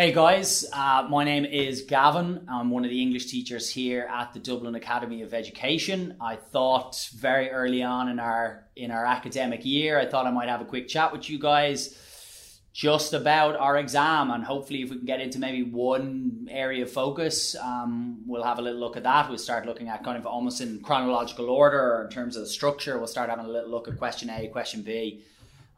Hey guys, uh, my name is Gavin. I'm one of the English teachers here at the Dublin Academy of Education. I thought very early on in our in our academic year, I thought I might have a quick chat with you guys just about our exam, and hopefully, if we can get into maybe one area of focus, um, we'll have a little look at that. We'll start looking at kind of almost in chronological order in terms of the structure. We'll start having a little look at question A, question B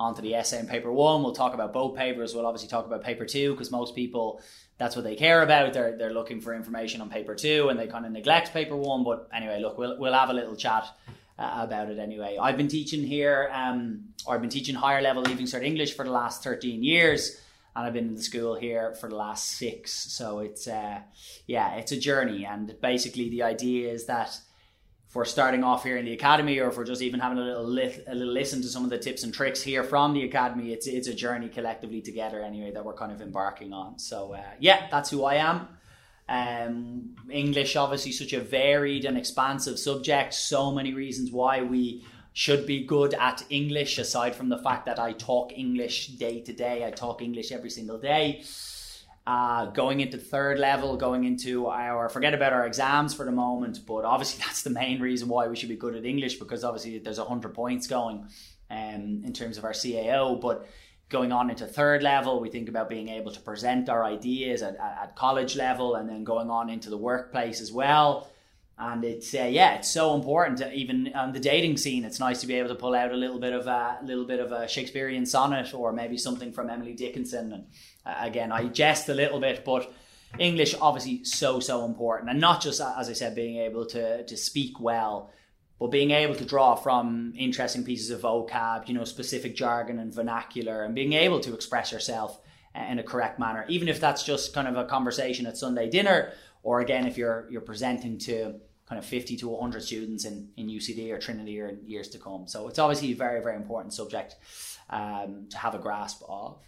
onto the essay and paper one. We'll talk about both papers. We'll obviously talk about paper two because most people that's what they care about. They're they're looking for information on paper two and they kind of neglect paper one. But anyway, look, we'll we'll have a little chat. Uh, about it anyway. I've been teaching here, um, or I've been teaching higher level Leaving Cert English for the last 13 years, and I've been in the school here for the last six. So it's, uh, yeah, it's a journey. And basically, the idea is that we're starting off here in the academy, or we're just even having a little li- a little listen to some of the tips and tricks here from the academy, it's it's a journey collectively together anyway that we're kind of embarking on. So uh, yeah, that's who I am. Um, English, obviously, such a varied and expansive subject. So many reasons why we should be good at English, aside from the fact that I talk English day to day. I talk English every single day uh, going into third level, going into our forget about our exams for the moment, but obviously that's the main reason why we should be good at English because obviously there's hundred points going um, in terms of our CAO, but going on into third level, we think about being able to present our ideas at, at college level and then going on into the workplace as well. And it's uh, yeah, it's so important. To, even on the dating scene, it's nice to be able to pull out a little bit of a little bit of a Shakespearean sonnet or maybe something from Emily Dickinson and uh, again, I jest a little bit, but English obviously so so important, and not just as I said, being able to to speak well, but being able to draw from interesting pieces of vocab, you know, specific jargon and vernacular, and being able to express yourself in a correct manner, even if that's just kind of a conversation at Sunday dinner, or again if you're you're presenting to kind of 50 to 100 students in, in UCD or Trinity or in years to come. So it's obviously a very, very important subject um, to have a grasp of.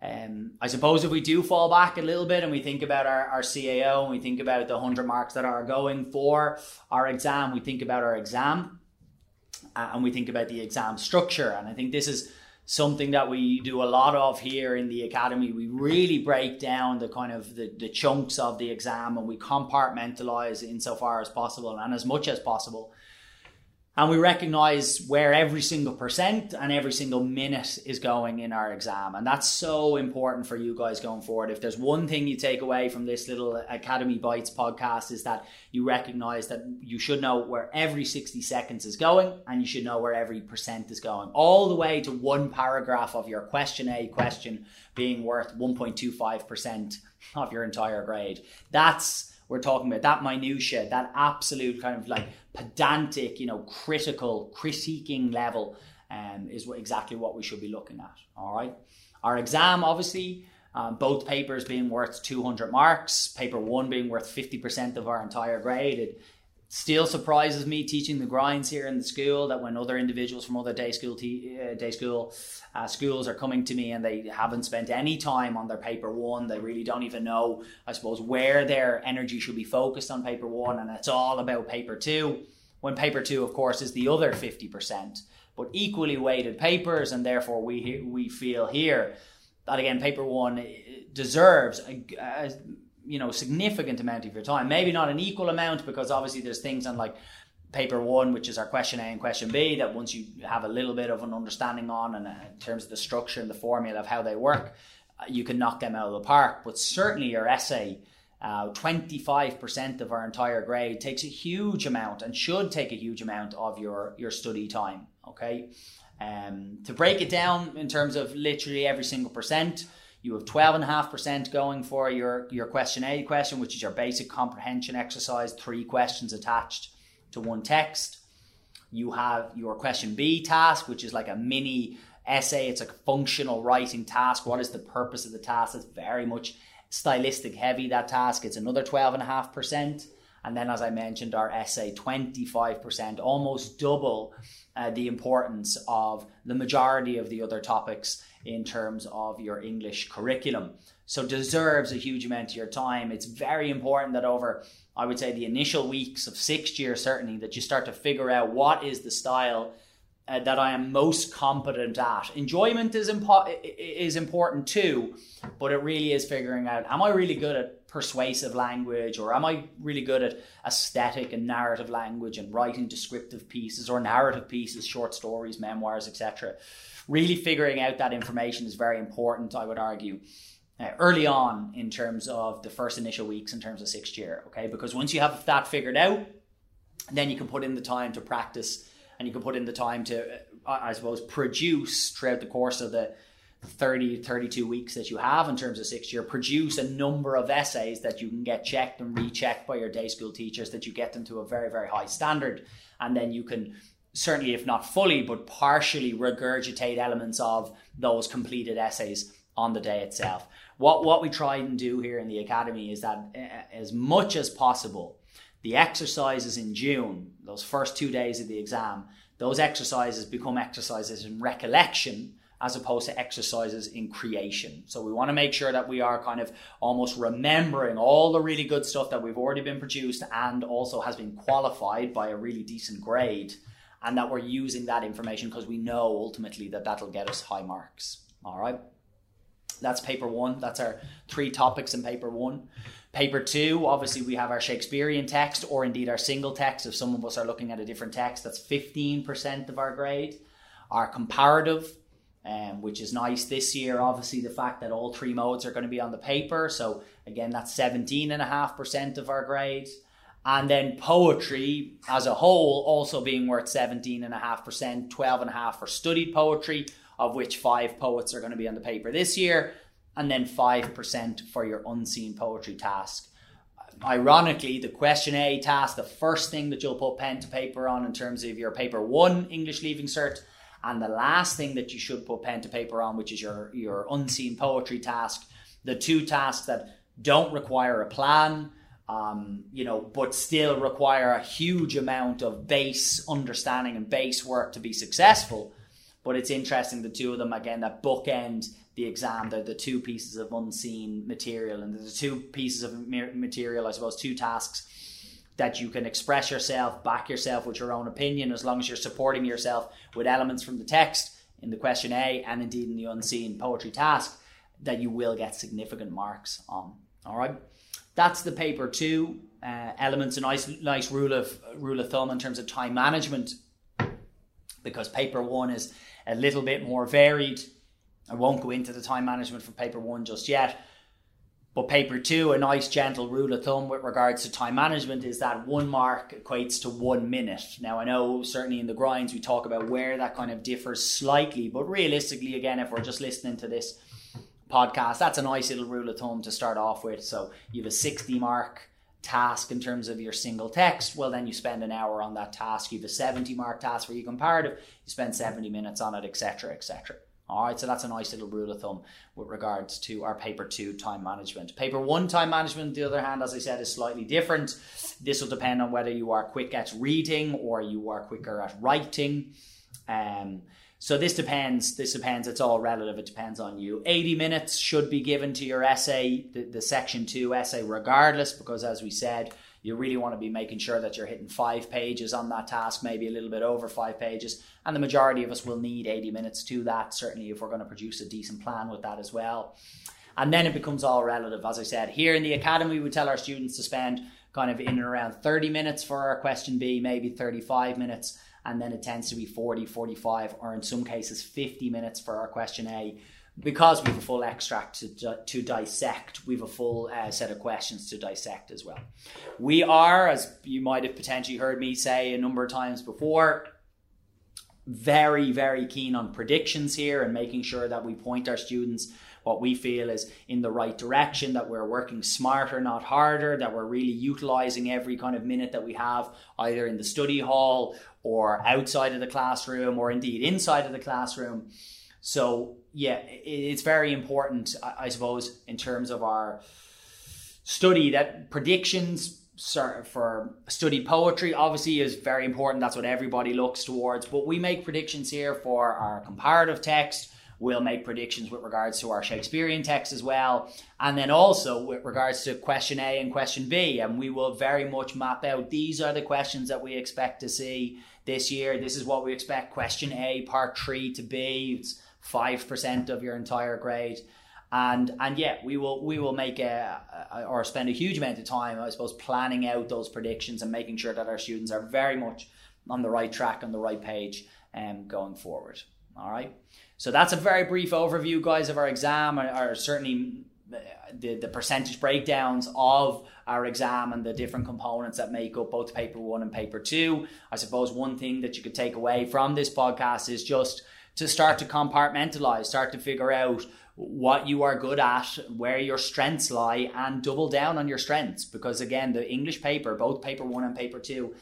Um, I suppose if we do fall back a little bit and we think about our, our CAO and we think about the 100 marks that are going for our exam, we think about our exam uh, and we think about the exam structure. And I think this is something that we do a lot of here in the academy. We really break down the kind of the, the chunks of the exam and we compartmentalize insofar as possible and as much as possible and we recognize where every single percent and every single minute is going in our exam. And that's so important for you guys going forward. If there's one thing you take away from this little academy bites podcast is that you recognize that you should know where every 60 seconds is going and you should know where every percent is going. All the way to one paragraph of your question a question being worth 1.25% of your entire grade. That's we're talking about that minutia, that absolute kind of like pedantic, you know, critical, critiquing level um, is what, exactly what we should be looking at. All right. Our exam, obviously, um, both papers being worth 200 marks, paper one being worth 50% of our entire grade. It, still surprises me teaching the grinds here in the school that when other individuals from other day school te- uh, day school uh, schools are coming to me and they haven't spent any time on their paper one they really don't even know i suppose where their energy should be focused on paper one and it's all about paper two when paper two of course is the other 50% but equally weighted papers and therefore we we feel here that again paper one deserves a, a you know significant amount of your time. Maybe not an equal amount because obviously there's things on like paper one which is our question a and question b that once you have a little bit of an understanding on and uh, in terms of the structure and the formula of how they work uh, you can knock them out of the park. But certainly your essay uh, 25% of our entire grade takes a huge amount and should take a huge amount of your your study time okay? Um, to break it down in terms of literally every single percent you have 12.5% going for your, your question A question, which is your basic comprehension exercise, three questions attached to one text. You have your question B task, which is like a mini essay. It's a functional writing task. What is the purpose of the task? It's very much stylistic heavy, that task. It's another 12.5%. And then, as I mentioned, our essay, 25%, almost double uh, the importance of the majority of the other topics in terms of your English curriculum. So deserves a huge amount of your time. It's very important that over, I would say, the initial weeks of sixth year, certainly, that you start to figure out what is the style uh, that I am most competent at. Enjoyment is impo- is important too, but it really is figuring out: am I really good at persuasive language, or am I really good at aesthetic and narrative language and writing descriptive pieces or narrative pieces, short stories, memoirs, etc. Really figuring out that information is very important. I would argue. Uh, early on, in terms of the first initial weeks, in terms of sixth year, okay, because once you have that figured out, then you can put in the time to practice and you can put in the time to, uh, I suppose, produce throughout the course of the 30, 32 weeks that you have in terms of six year, produce a number of essays that you can get checked and rechecked by your day school teachers, that you get them to a very, very high standard. And then you can certainly, if not fully, but partially regurgitate elements of those completed essays on the day itself. What, what we try and do here in the Academy is that uh, as much as possible, the exercises in June, those first two days of the exam, those exercises become exercises in recollection as opposed to exercises in creation. So we want to make sure that we are kind of almost remembering all the really good stuff that we've already been produced and also has been qualified by a really decent grade and that we're using that information because we know ultimately that that'll get us high marks. All right. That's paper 1. That's our three topics in paper 1. Paper two, obviously, we have our Shakespearean text or indeed our single text. If some of us are looking at a different text, that's 15% of our grade. Our comparative, um, which is nice this year, obviously, the fact that all three modes are going to be on the paper. So, again, that's 17.5% of our grade. And then poetry as a whole also being worth 17.5%, 12.5 for studied poetry, of which five poets are going to be on the paper this year and then 5% for your unseen poetry task. Ironically, the question A task, the first thing that you'll put pen to paper on in terms of your paper one English Leaving Cert, and the last thing that you should put pen to paper on, which is your, your unseen poetry task, the two tasks that don't require a plan, um, you know, but still require a huge amount of base understanding and base work to be successful. But it's interesting, the two of them, again, that bookend the exam. They're the two pieces of unseen material, and the two pieces of material, I suppose, two tasks that you can express yourself, back yourself with your own opinion, as long as you're supporting yourself with elements from the text in the question A and indeed in the unseen poetry task, that you will get significant marks on. All right, that's the paper two uh, elements. A nice, nice rule of rule of thumb in terms of time management, because paper one is a little bit more varied I won't go into the time management for paper one just yet. But paper two, a nice gentle rule of thumb with regards to time management is that one mark equates to one minute. Now, I know certainly in the grinds we talk about where that kind of differs slightly, but realistically, again, if we're just listening to this podcast, that's a nice little rule of thumb to start off with. So you have a 60 mark task in terms of your single text, well, then you spend an hour on that task. You have a 70 mark task for your comparative, you spend 70 minutes on it, etc., etc. All right, so that's a nice little rule of thumb with regards to our paper two time management. Paper one time management, the other hand, as I said, is slightly different. This will depend on whether you are quick at reading or you are quicker at writing. Um, so this depends. This depends. It's all relative. It depends on you. 80 minutes should be given to your essay, the, the section two essay, regardless, because as we said, you really want to be making sure that you're hitting five pages on that task, maybe a little bit over five pages. And the majority of us will need 80 minutes to that, certainly if we're going to produce a decent plan with that as well. And then it becomes all relative. As I said, here in the academy, we tell our students to spend kind of in and around 30 minutes for our question B, maybe 35 minutes. And then it tends to be 40, 45, or in some cases 50 minutes for our question A because we have a full extract to, to dissect, we have a full uh, set of questions to dissect as well. We are, as you might have potentially heard me say a number of times before, very, very keen on predictions here and making sure that we point our students what we feel is in the right direction, that we're working smarter, not harder, that we're really utilizing every kind of minute that we have, either in the study hall or outside of the classroom or indeed inside of the classroom. So yeah, it's very important, I suppose, in terms of our study that predictions for studied poetry obviously is very important. That's what everybody looks towards. But we make predictions here for our comparative text. We'll make predictions with regards to our Shakespearean text as well. And then also with regards to question A and question B. And we will very much map out these are the questions that we expect to see this year. This is what we expect question A, part three to be. It's 5% of your entire grade. And, and yeah, we will we will make a, a, or spend a huge amount of time, I suppose, planning out those predictions and making sure that our students are very much on the right track, on the right page, um, going forward. All right. So that's a very brief overview, guys, of our exam, or, certainly uh, the, the percentage breakdowns of our exam and the different components that make up both paper one and paper two. I suppose one thing that you could take away from this podcast is just to start to compartmentalize, start to figure out what you are good at, where your strengths lie, and double down on your strengths. Because again, the English paper, both paper one and paper two,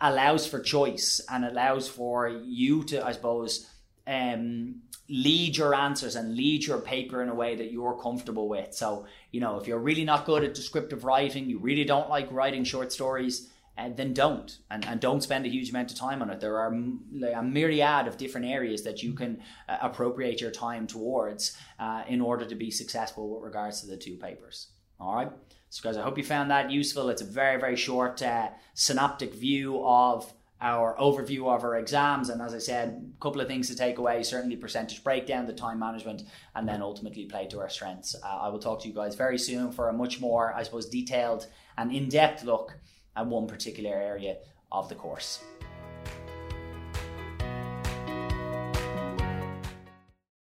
allows for choice and allows for you to, I suppose, um, lead your answers and lead your paper in a way that you're comfortable with. So, you know, if you're really not good at descriptive writing, you really don't like writing short stories, and then don't. And, and don't spend a huge amount of time on it. There are like a myriad of different areas that you can uh, appropriate your time towards uh, in order to be successful with regards to the two papers. All right? So guys i hope you found that useful. It's a very very short uh, synoptic view of our overview of our exams. And as i said a couple of things to take away certainly percentage breakdown the time management and then ultimately play to our strengths. Uh, i will talk to you guys very soon for a much more i suppose detailed and in-depth look at one particular area of the course.